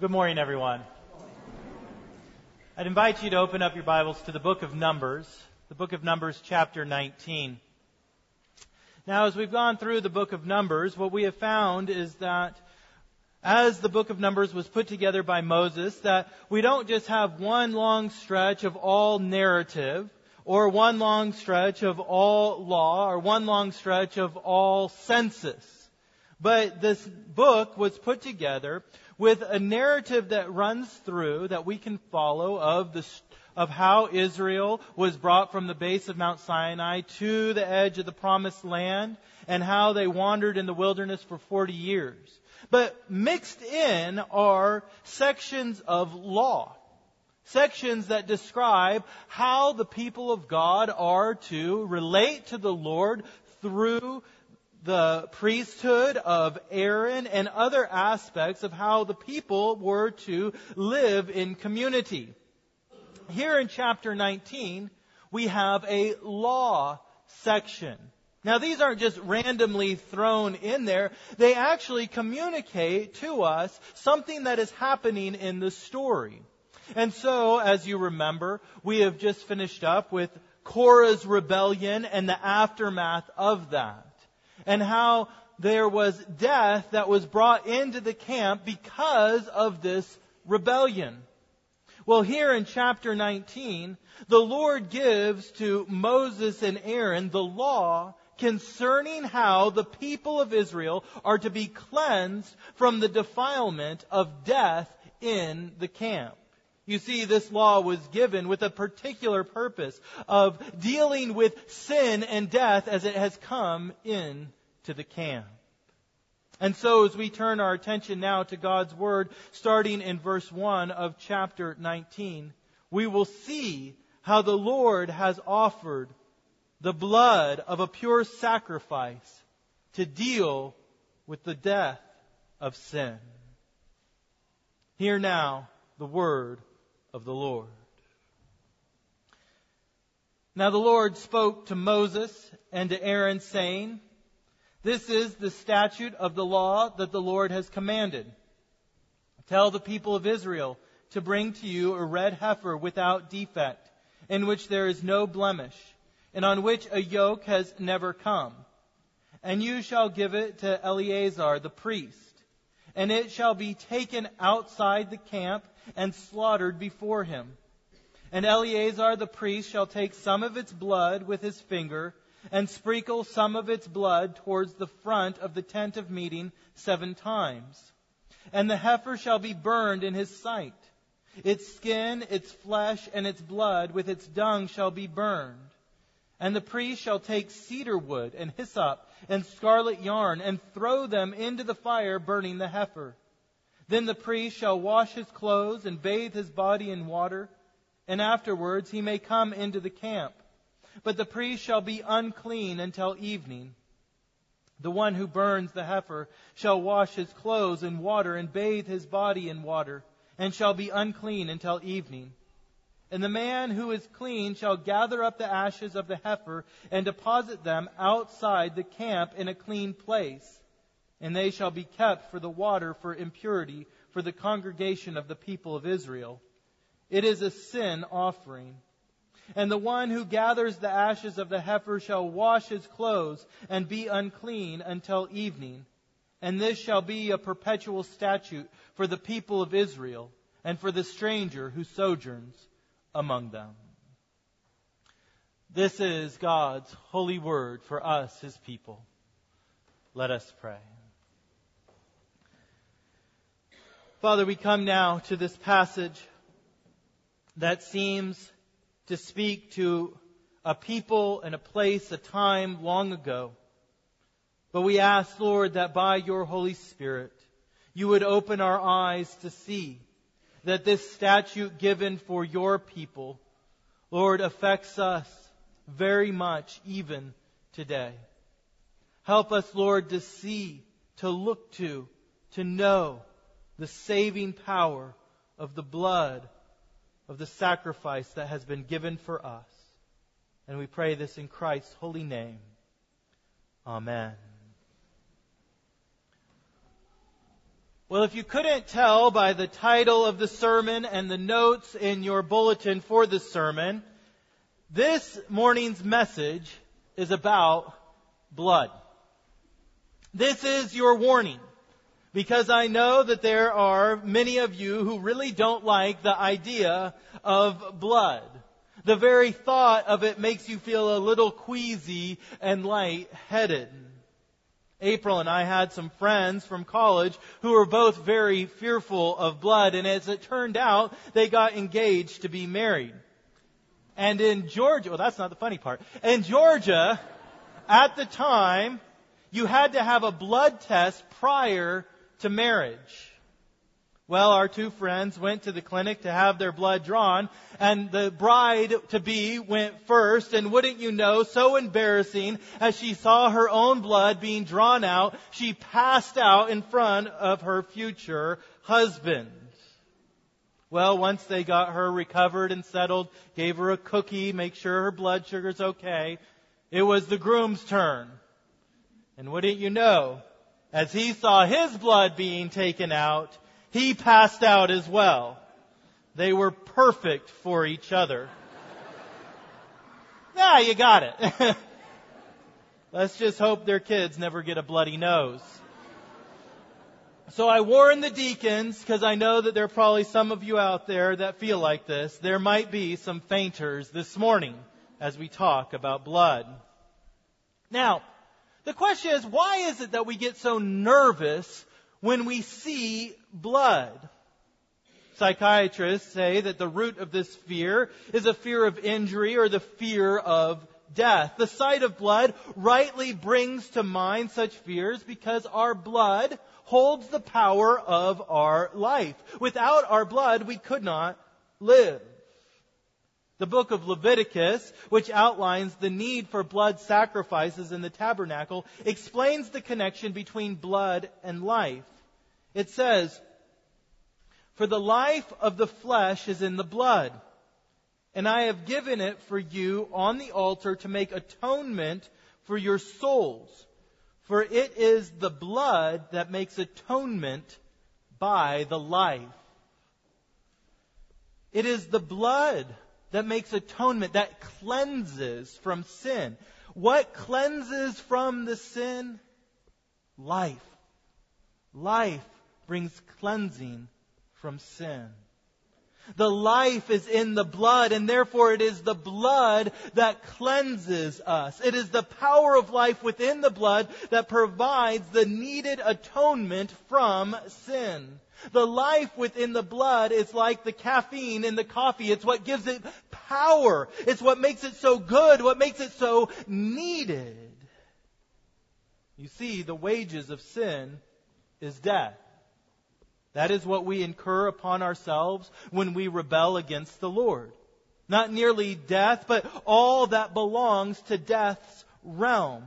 Good morning, everyone. I'd invite you to open up your Bibles to the book of Numbers, the book of Numbers, chapter 19. Now, as we've gone through the book of Numbers, what we have found is that as the book of Numbers was put together by Moses, that we don't just have one long stretch of all narrative, or one long stretch of all law, or one long stretch of all census. But this book was put together with a narrative that runs through that we can follow of the of how Israel was brought from the base of Mount Sinai to the edge of the promised land and how they wandered in the wilderness for 40 years. But mixed in are sections of law. Sections that describe how the people of God are to relate to the Lord through the priesthood of Aaron and other aspects of how the people were to live in community. Here in chapter 19, we have a law section. Now these aren't just randomly thrown in there. They actually communicate to us something that is happening in the story. And so, as you remember, we have just finished up with Korah's rebellion and the aftermath of that and how there was death that was brought into the camp because of this rebellion. Well, here in chapter 19, the Lord gives to Moses and Aaron the law concerning how the people of Israel are to be cleansed from the defilement of death in the camp. You see, this law was given with a particular purpose of dealing with sin and death as it has come in to the camp. And so as we turn our attention now to God's Word, starting in verse 1 of chapter 19, we will see how the Lord has offered the blood of a pure sacrifice to deal with the death of sin. Hear now the word of the Lord. Now the Lord spoke to Moses and to Aaron, saying, This is the statute of the law that the Lord has commanded. Tell the people of Israel to bring to you a red heifer without defect, in which there is no blemish, and on which a yoke has never come. And you shall give it to Eleazar the priest, and it shall be taken outside the camp and slaughtered before him. And Eleazar the priest shall take some of its blood with his finger, and sprinkle some of its blood towards the front of the tent of meeting seven times. And the heifer shall be burned in his sight. Its skin, its flesh, and its blood with its dung shall be burned. And the priest shall take cedar wood and hyssop and scarlet yarn and throw them into the fire burning the heifer. Then the priest shall wash his clothes and bathe his body in water, and afterwards he may come into the camp. But the priest shall be unclean until evening. The one who burns the heifer shall wash his clothes in water and bathe his body in water, and shall be unclean until evening. And the man who is clean shall gather up the ashes of the heifer and deposit them outside the camp in a clean place and they shall be kept for the water for impurity for the congregation of the people of Israel. It is a sin offering. And the one who gathers the ashes of the heifer shall wash his clothes and be unclean until evening. And this shall be a perpetual statute for the people of Israel and for the stranger who sojourns among them. This is God's holy word for us, his people. Let us pray. Father, we come now to this passage that seems to speak to a people and a place, a time long ago. But we ask, Lord, that by your Holy Spirit, you would open our eyes to see that this statute given for your people, Lord, affects us very much even today. Help us, Lord, to see, to look to, to know the saving power of the blood of the sacrifice that has been given for us. And we pray this in Christ's holy name. Amen. Well, if you couldn't tell by the title of the sermon and the notes in your bulletin for the sermon, this morning's message is about blood. This is your warning because I know that there are many of you who really don't like the idea of blood. The very thought of it makes you feel a little queasy and light-headed. April and I had some friends from college who were both very fearful of blood, and as it turned out, they got engaged to be married. And in Georgia, well, that's not the funny part. In Georgia, at the time, you had to have a blood test prior to marriage. Well, our two friends went to the clinic to have their blood drawn, and the bride to be went first, and wouldn't you know, so embarrassing, as she saw her own blood being drawn out, she passed out in front of her future husband. Well, once they got her recovered and settled, gave her a cookie, make sure her blood sugar's okay, it was the groom's turn. And wouldn't you know, as he saw his blood being taken out, he passed out as well. They were perfect for each other. yeah, you got it. Let's just hope their kids never get a bloody nose. So I warn the deacons, because I know that there are probably some of you out there that feel like this. There might be some fainters this morning as we talk about blood. Now, the question is, why is it that we get so nervous when we see blood. Psychiatrists say that the root of this fear is a fear of injury or the fear of death. The sight of blood rightly brings to mind such fears because our blood holds the power of our life. Without our blood, we could not live. The book of Leviticus, which outlines the need for blood sacrifices in the tabernacle, explains the connection between blood and life. It says, For the life of the flesh is in the blood, and I have given it for you on the altar to make atonement for your souls. For it is the blood that makes atonement by the life. It is the blood that makes atonement, that cleanses from sin. What cleanses from the sin? Life. Life brings cleansing from sin. The life is in the blood, and therefore it is the blood that cleanses us. It is the power of life within the blood that provides the needed atonement from sin. The life within the blood is like the caffeine in the coffee. It's what gives it power. It's what makes it so good, what makes it so needed. You see, the wages of sin is death. That is what we incur upon ourselves when we rebel against the Lord. Not merely death, but all that belongs to death's realm.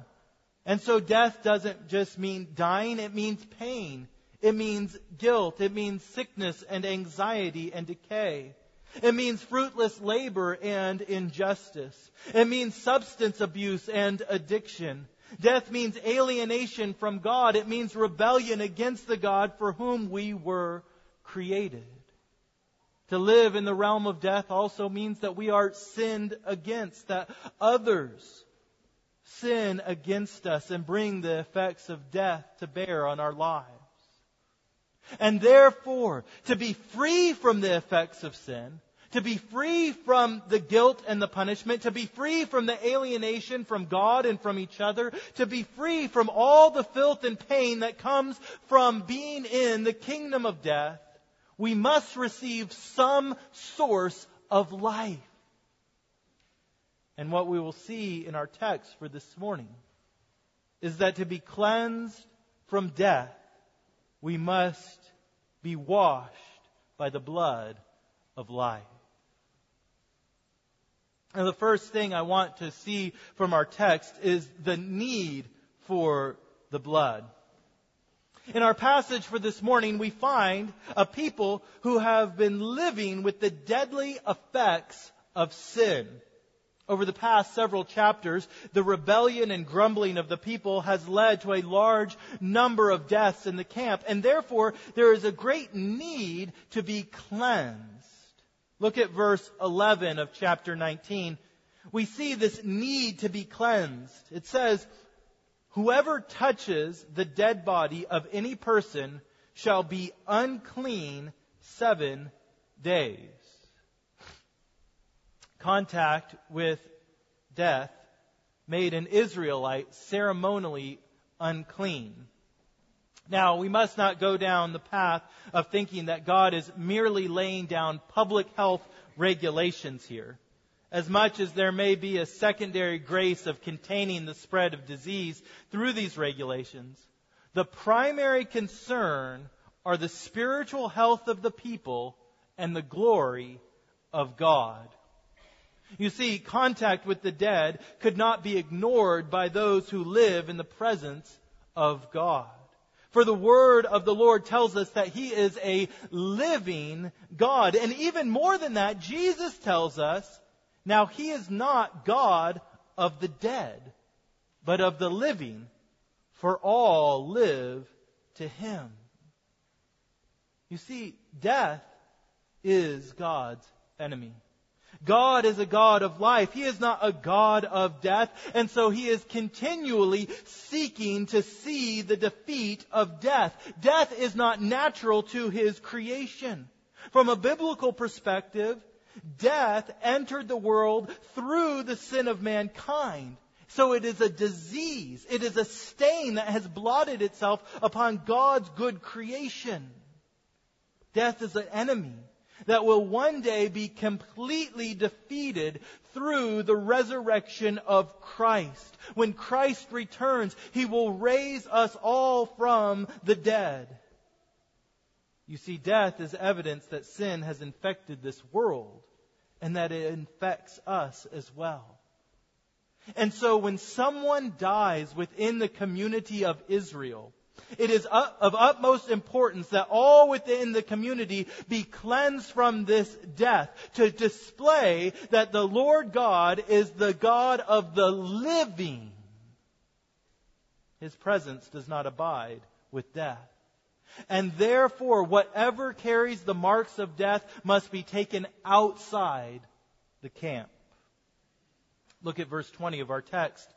And so death doesn't just mean dying, it means pain. It means guilt. It means sickness and anxiety and decay. It means fruitless labor and injustice. It means substance abuse and addiction. Death means alienation from God. It means rebellion against the God for whom we were created. To live in the realm of death also means that we are sinned against, that others sin against us and bring the effects of death to bear on our lives. And therefore, to be free from the effects of sin, to be free from the guilt and the punishment, to be free from the alienation from God and from each other, to be free from all the filth and pain that comes from being in the kingdom of death, we must receive some source of life. And what we will see in our text for this morning is that to be cleansed from death, we must be washed by the blood of life. And the first thing I want to see from our text is the need for the blood. In our passage for this morning, we find a people who have been living with the deadly effects of sin. Over the past several chapters, the rebellion and grumbling of the people has led to a large number of deaths in the camp, and therefore there is a great need to be cleansed. Look at verse 11 of chapter 19. We see this need to be cleansed. It says, Whoever touches the dead body of any person shall be unclean seven days contact with death made an Israelite ceremonially unclean. Now, we must not go down the path of thinking that God is merely laying down public health regulations here. As much as there may be a secondary grace of containing the spread of disease through these regulations, the primary concern are the spiritual health of the people and the glory of God. You see, contact with the dead could not be ignored by those who live in the presence of God. For the word of the Lord tells us that He is a living God. And even more than that, Jesus tells us, now He is not God of the dead, but of the living, for all live to Him. You see, death is God's enemy. God is a God of life. He is not a God of death. And so he is continually seeking to see the defeat of death. Death is not natural to his creation. From a biblical perspective, death entered the world through the sin of mankind. So it is a disease. It is a stain that has blotted itself upon God's good creation. Death is an enemy that will one day be completely defeated through the resurrection of Christ. When Christ returns, He will raise us all from the dead. You see, death is evidence that sin has infected this world and that it infects us as well. And so when someone dies within the community of Israel, it is of utmost importance that all within the community be cleansed from this death to display that the Lord God is the God of the living. His presence does not abide with death. And therefore, whatever carries the marks of death must be taken outside the camp. Look at verse 20 of our text.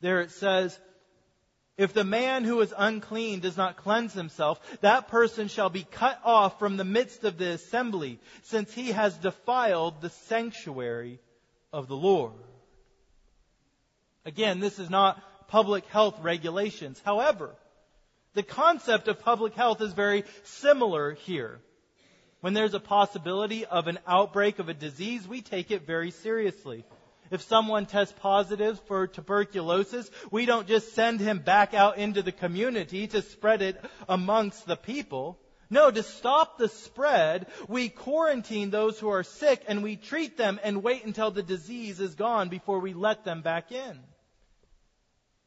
There it says, if the man who is unclean does not cleanse himself, that person shall be cut off from the midst of the assembly, since he has defiled the sanctuary of the Lord. Again, this is not public health regulations. However, the concept of public health is very similar here. When there's a possibility of an outbreak of a disease, we take it very seriously. If someone tests positive for tuberculosis, we don't just send him back out into the community to spread it amongst the people. No, to stop the spread, we quarantine those who are sick and we treat them and wait until the disease is gone before we let them back in.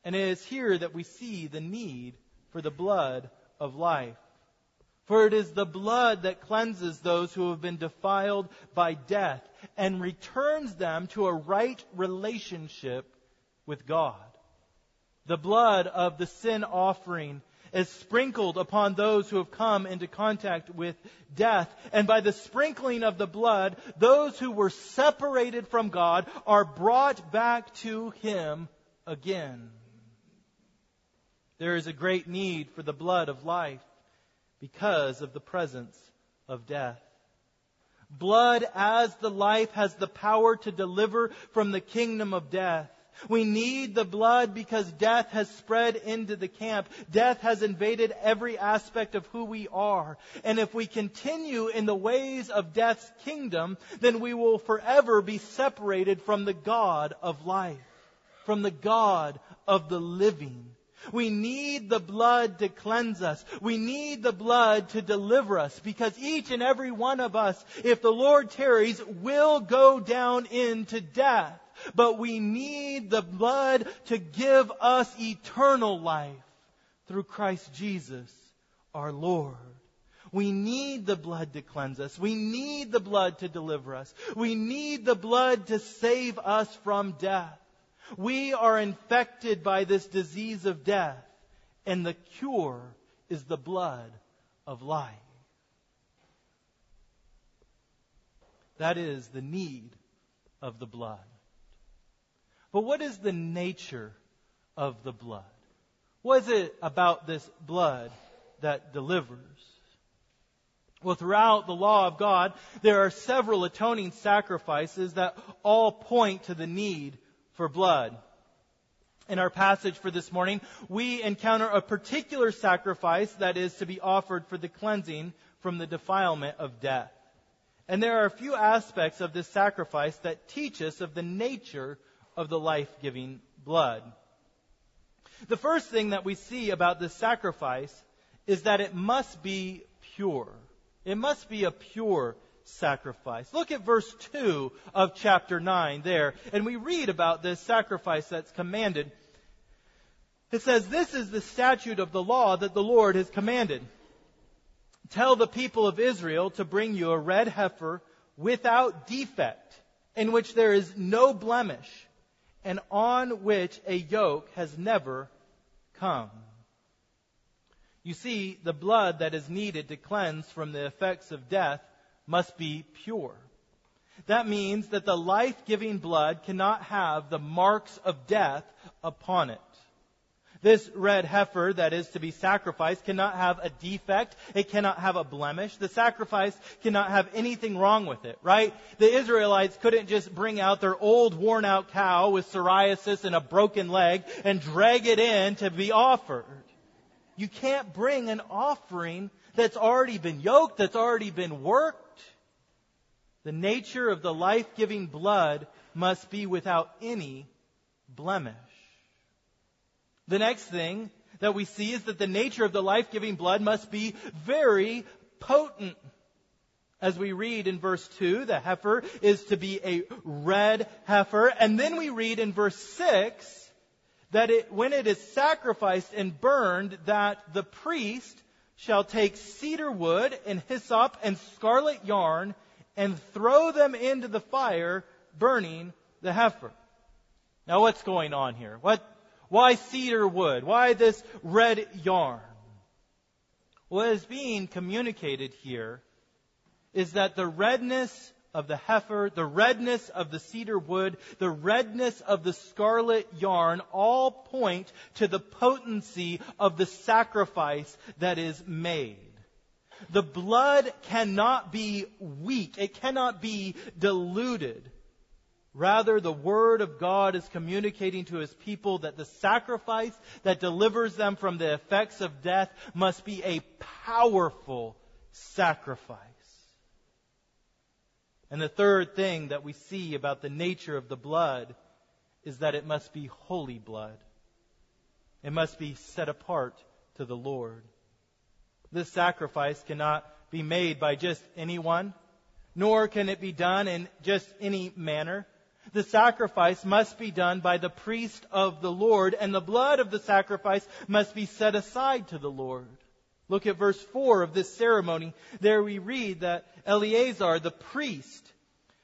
And it is here that we see the need for the blood of life. For it is the blood that cleanses those who have been defiled by death and returns them to a right relationship with God. The blood of the sin offering is sprinkled upon those who have come into contact with death. And by the sprinkling of the blood, those who were separated from God are brought back to Him again. There is a great need for the blood of life because of the presence of death. Blood as the life has the power to deliver from the kingdom of death. We need the blood because death has spread into the camp. Death has invaded every aspect of who we are. And if we continue in the ways of death's kingdom, then we will forever be separated from the God of life, from the God of the living. We need the blood to cleanse us. We need the blood to deliver us because each and every one of us, if the Lord tarries, will go down into death. But we need the blood to give us eternal life through Christ Jesus our Lord. We need the blood to cleanse us. We need the blood to deliver us. We need the blood to save us from death. We are infected by this disease of death, and the cure is the blood of life. That is the need of the blood. But what is the nature of the blood? What is it about this blood that delivers? Well, throughout the law of God, there are several atoning sacrifices that all point to the need for blood. In our passage for this morning, we encounter a particular sacrifice that is to be offered for the cleansing from the defilement of death. And there are a few aspects of this sacrifice that teach us of the nature of the life giving blood. The first thing that we see about this sacrifice is that it must be pure. It must be a pure sacrifice. Look at verse 2 of chapter 9 there, and we read about this sacrifice that's commanded. It says, This is the statute of the law that the Lord has commanded. Tell the people of Israel to bring you a red heifer without defect, in which there is no blemish, and on which a yoke has never come. You see, the blood that is needed to cleanse from the effects of death must be pure. That means that the life giving blood cannot have the marks of death upon it. This red heifer that is to be sacrificed cannot have a defect. It cannot have a blemish. The sacrifice cannot have anything wrong with it, right? The Israelites couldn't just bring out their old worn out cow with psoriasis and a broken leg and drag it in to be offered. You can't bring an offering that's already been yoked, that's already been worked. The nature of the life giving blood must be without any blemish. The next thing that we see is that the nature of the life giving blood must be very potent. As we read in verse 2, the heifer is to be a red heifer. And then we read in verse 6 that it, when it is sacrificed and burned, that the priest shall take cedar wood and hyssop and scarlet yarn and throw them into the fire, burning the heifer. Now what's going on here? What, why cedar wood? Why this red yarn? What is being communicated here is that the redness of the heifer, the redness of the cedar wood, the redness of the scarlet yarn all point to the potency of the sacrifice that is made. The blood cannot be weak. It cannot be diluted. Rather, the Word of God is communicating to His people that the sacrifice that delivers them from the effects of death must be a powerful sacrifice. And the third thing that we see about the nature of the blood is that it must be holy blood. It must be set apart to the Lord. This sacrifice cannot be made by just anyone, nor can it be done in just any manner. The sacrifice must be done by the priest of the Lord, and the blood of the sacrifice must be set aside to the Lord. Look at verse 4 of this ceremony. There we read that Eleazar, the priest,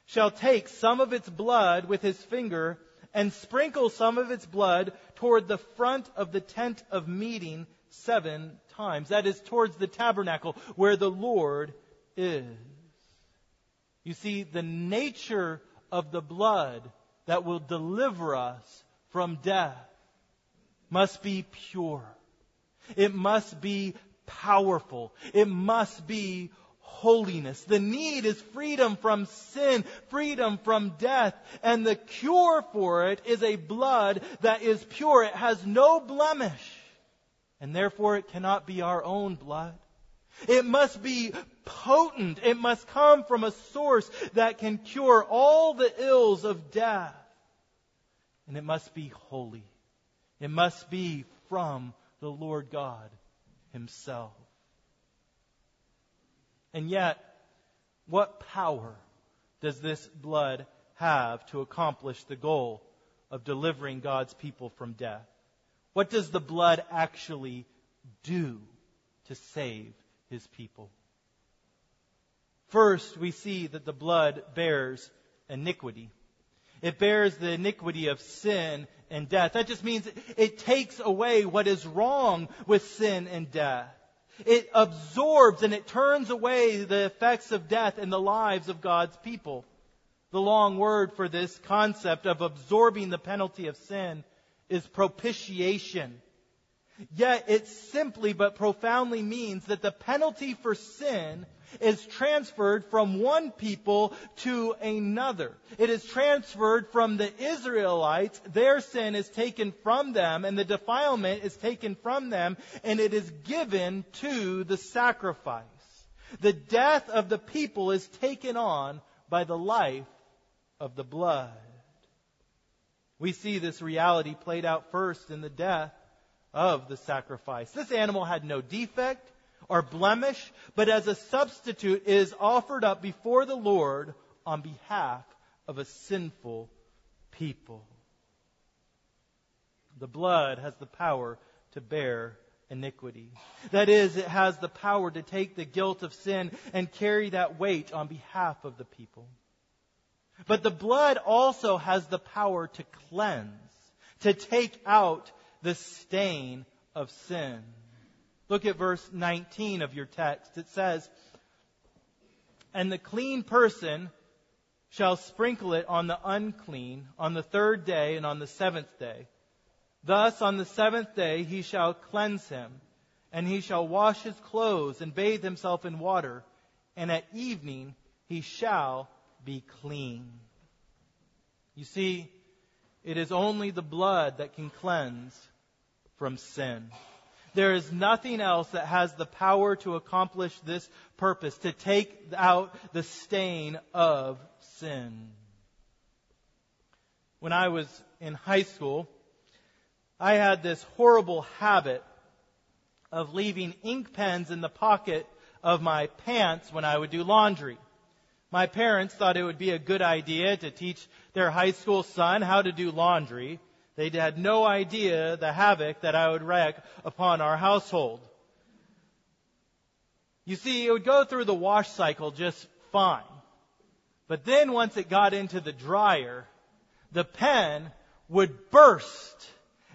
shall take some of its blood with his finger and sprinkle some of its blood toward the front of the tent of meeting seven times. That is towards the tabernacle where the Lord is. You see, the nature of the blood that will deliver us from death must be pure. It must be powerful. It must be holiness. The need is freedom from sin, freedom from death, and the cure for it is a blood that is pure. It has no blemish, and therefore it cannot be our own blood. It must be potent. It must come from a source that can cure all the ills of death. And it must be holy. It must be from the Lord God Himself. And yet, what power does this blood have to accomplish the goal of delivering God's people from death? What does the blood actually do to save his people? First, we see that the blood bears iniquity. It bears the iniquity of sin and death. That just means it takes away what is wrong with sin and death. It absorbs and it turns away the effects of death in the lives of God's people. The long word for this concept of absorbing the penalty of sin is propitiation. Yet it simply but profoundly means that the penalty for sin is transferred from one people to another. It is transferred from the Israelites. Their sin is taken from them and the defilement is taken from them and it is given to the sacrifice. The death of the people is taken on by the life of the blood. We see this reality played out first in the death of the sacrifice. This animal had no defect or blemish, but as a substitute is offered up before the Lord on behalf of a sinful people. The blood has the power to bear iniquity. That is, it has the power to take the guilt of sin and carry that weight on behalf of the people. But the blood also has the power to cleanse, to take out the stain of sin. Look at verse 19 of your text. It says, And the clean person shall sprinkle it on the unclean on the third day and on the seventh day. Thus on the seventh day he shall cleanse him, and he shall wash his clothes and bathe himself in water, and at evening he shall be clean. You see, it is only the blood that can cleanse from sin. There is nothing else that has the power to accomplish this purpose, to take out the stain of sin. When I was in high school, I had this horrible habit of leaving ink pens in the pocket of my pants when I would do laundry. My parents thought it would be a good idea to teach their high school son how to do laundry. They had no idea the havoc that I would wreak upon our household. You see, it would go through the wash cycle just fine. But then once it got into the dryer, the pen would burst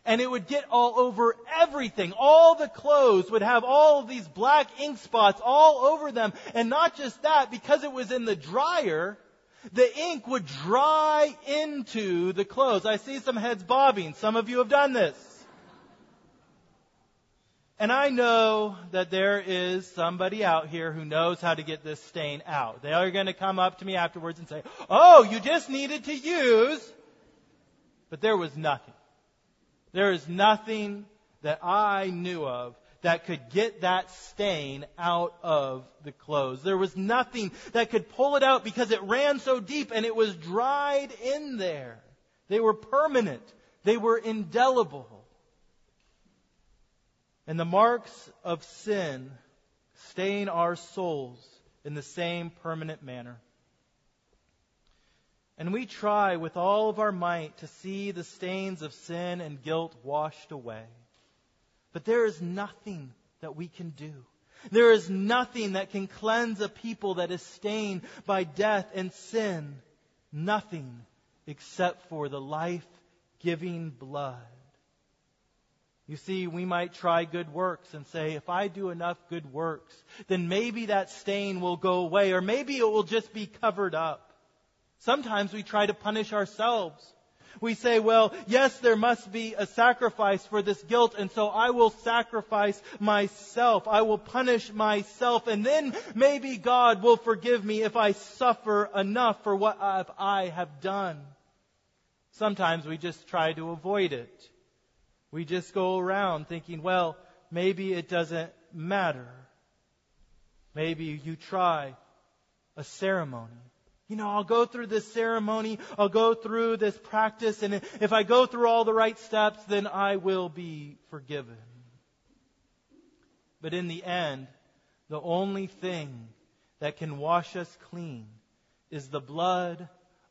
and it would get all over everything. All the clothes would have all of these black ink spots all over them. And not just that, because it was in the dryer, the ink would dry into the clothes. I see some heads bobbing. Some of you have done this. And I know that there is somebody out here who knows how to get this stain out. They are going to come up to me afterwards and say, Oh, you just needed to use. But there was nothing. There is nothing that I knew of that could get that stain out of the clothes. There was nothing that could pull it out because it ran so deep and it was dried in there. They were permanent. They were indelible. And the marks of sin stain our souls in the same permanent manner. And we try with all of our might to see the stains of sin and guilt washed away. But there is nothing that we can do. There is nothing that can cleanse a people that is stained by death and sin. Nothing except for the life giving blood. You see, we might try good works and say, if I do enough good works, then maybe that stain will go away, or maybe it will just be covered up. Sometimes we try to punish ourselves we say, well, yes, there must be a sacrifice for this guilt, and so I will sacrifice myself. I will punish myself, and then maybe God will forgive me if I suffer enough for what I have done. Sometimes we just try to avoid it. We just go around thinking, well, maybe it doesn't matter. Maybe you try a ceremony. You know, I'll go through this ceremony, I'll go through this practice, and if I go through all the right steps, then I will be forgiven. But in the end, the only thing that can wash us clean is the blood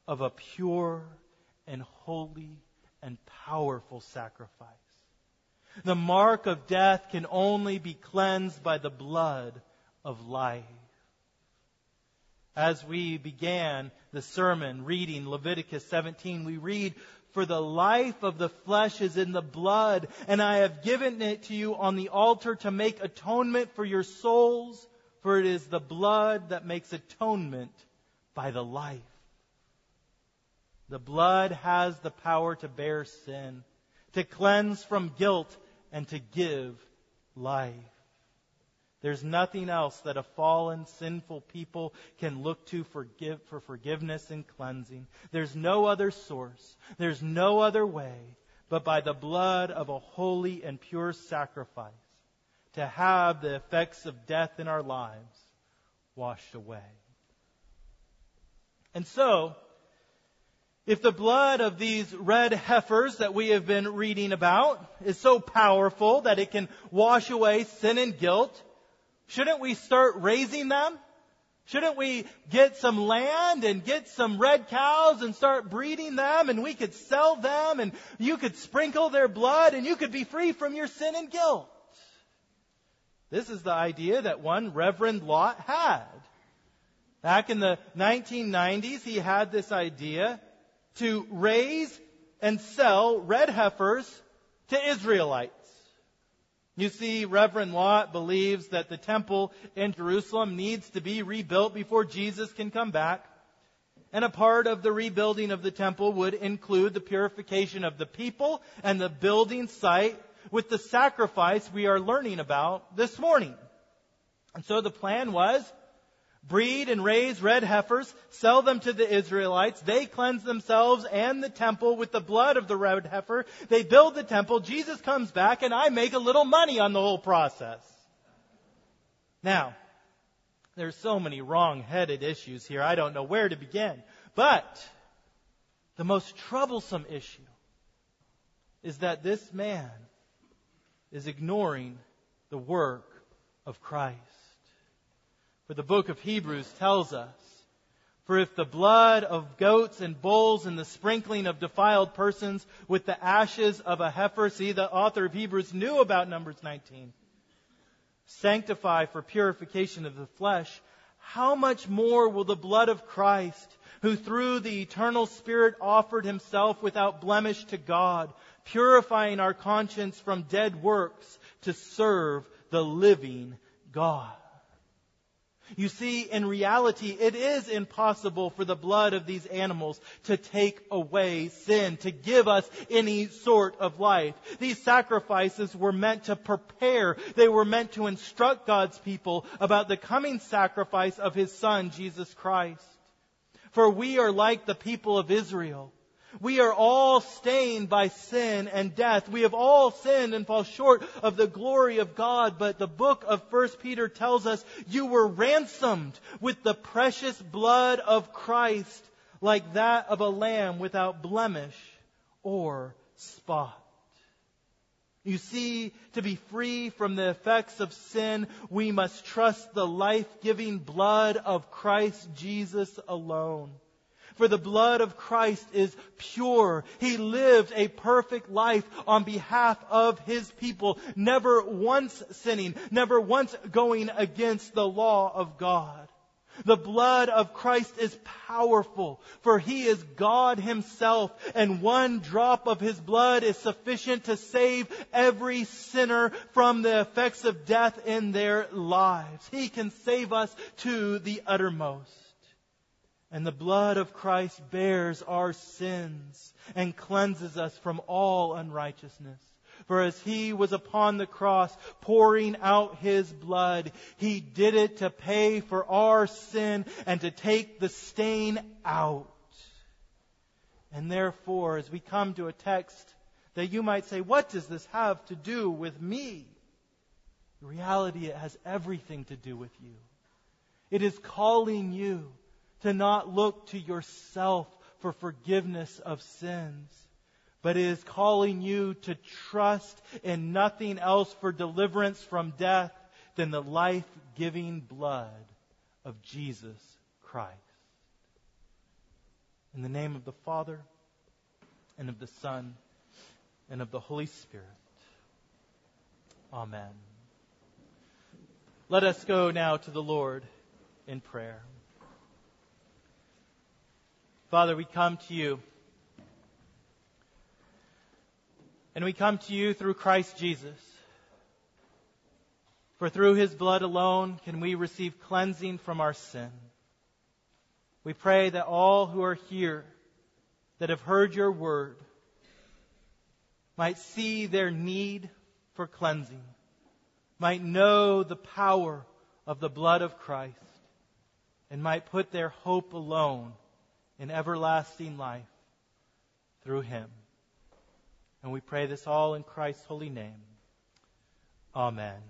of a pure and holy and powerful sacrifice. The mark of death can only be cleansed by the blood of life. As we began the sermon reading Leviticus 17, we read, For the life of the flesh is in the blood, and I have given it to you on the altar to make atonement for your souls, for it is the blood that makes atonement by the life. The blood has the power to bear sin, to cleanse from guilt, and to give life. There's nothing else that a fallen, sinful people can look to forgive, for forgiveness and cleansing. There's no other source. There's no other way but by the blood of a holy and pure sacrifice to have the effects of death in our lives washed away. And so, if the blood of these red heifers that we have been reading about is so powerful that it can wash away sin and guilt, Shouldn't we start raising them? Shouldn't we get some land and get some red cows and start breeding them and we could sell them and you could sprinkle their blood and you could be free from your sin and guilt? This is the idea that one Reverend Lott had. Back in the 1990s, he had this idea to raise and sell red heifers to Israelites. You see, Reverend Lott believes that the temple in Jerusalem needs to be rebuilt before Jesus can come back. And a part of the rebuilding of the temple would include the purification of the people and the building site with the sacrifice we are learning about this morning. And so the plan was breed and raise red heifers, sell them to the Israelites. They cleanse themselves and the temple with the blood of the red heifer. They build the temple. Jesus comes back and I make a little money on the whole process. Now, there's so many wrong-headed issues here. I don't know where to begin. But the most troublesome issue is that this man is ignoring the work of Christ. For the book of Hebrews tells us, For if the blood of goats and bulls and the sprinkling of defiled persons with the ashes of a heifer, see, the author of Hebrews knew about Numbers 19, sanctify for purification of the flesh, how much more will the blood of Christ, who through the eternal Spirit offered himself without blemish to God, purifying our conscience from dead works to serve the living God. You see, in reality, it is impossible for the blood of these animals to take away sin, to give us any sort of life. These sacrifices were meant to prepare, they were meant to instruct God's people about the coming sacrifice of His Son, Jesus Christ. For we are like the people of Israel. We are all stained by sin and death. We have all sinned and fall short of the glory of God. But the book of 1 Peter tells us you were ransomed with the precious blood of Christ like that of a lamb without blemish or spot. You see, to be free from the effects of sin, we must trust the life-giving blood of Christ Jesus alone. For the blood of Christ is pure. He lived a perfect life on behalf of His people, never once sinning, never once going against the law of God. The blood of Christ is powerful, for He is God Himself, and one drop of His blood is sufficient to save every sinner from the effects of death in their lives. He can save us to the uttermost. And the blood of Christ bears our sins and cleanses us from all unrighteousness. For as he was upon the cross pouring out his blood, he did it to pay for our sin and to take the stain out. And therefore, as we come to a text that you might say, what does this have to do with me? The reality, it has everything to do with you. It is calling you to not look to yourself for forgiveness of sins, but is calling you to trust in nothing else for deliverance from death than the life giving blood of Jesus Christ. In the name of the Father, and of the Son, and of the Holy Spirit. Amen. Let us go now to the Lord in prayer. Father, we come to you. And we come to you through Christ Jesus. For through his blood alone can we receive cleansing from our sin. We pray that all who are here that have heard your word might see their need for cleansing, might know the power of the blood of Christ, and might put their hope alone in everlasting life through him. And we pray this all in Christ's holy name. Amen.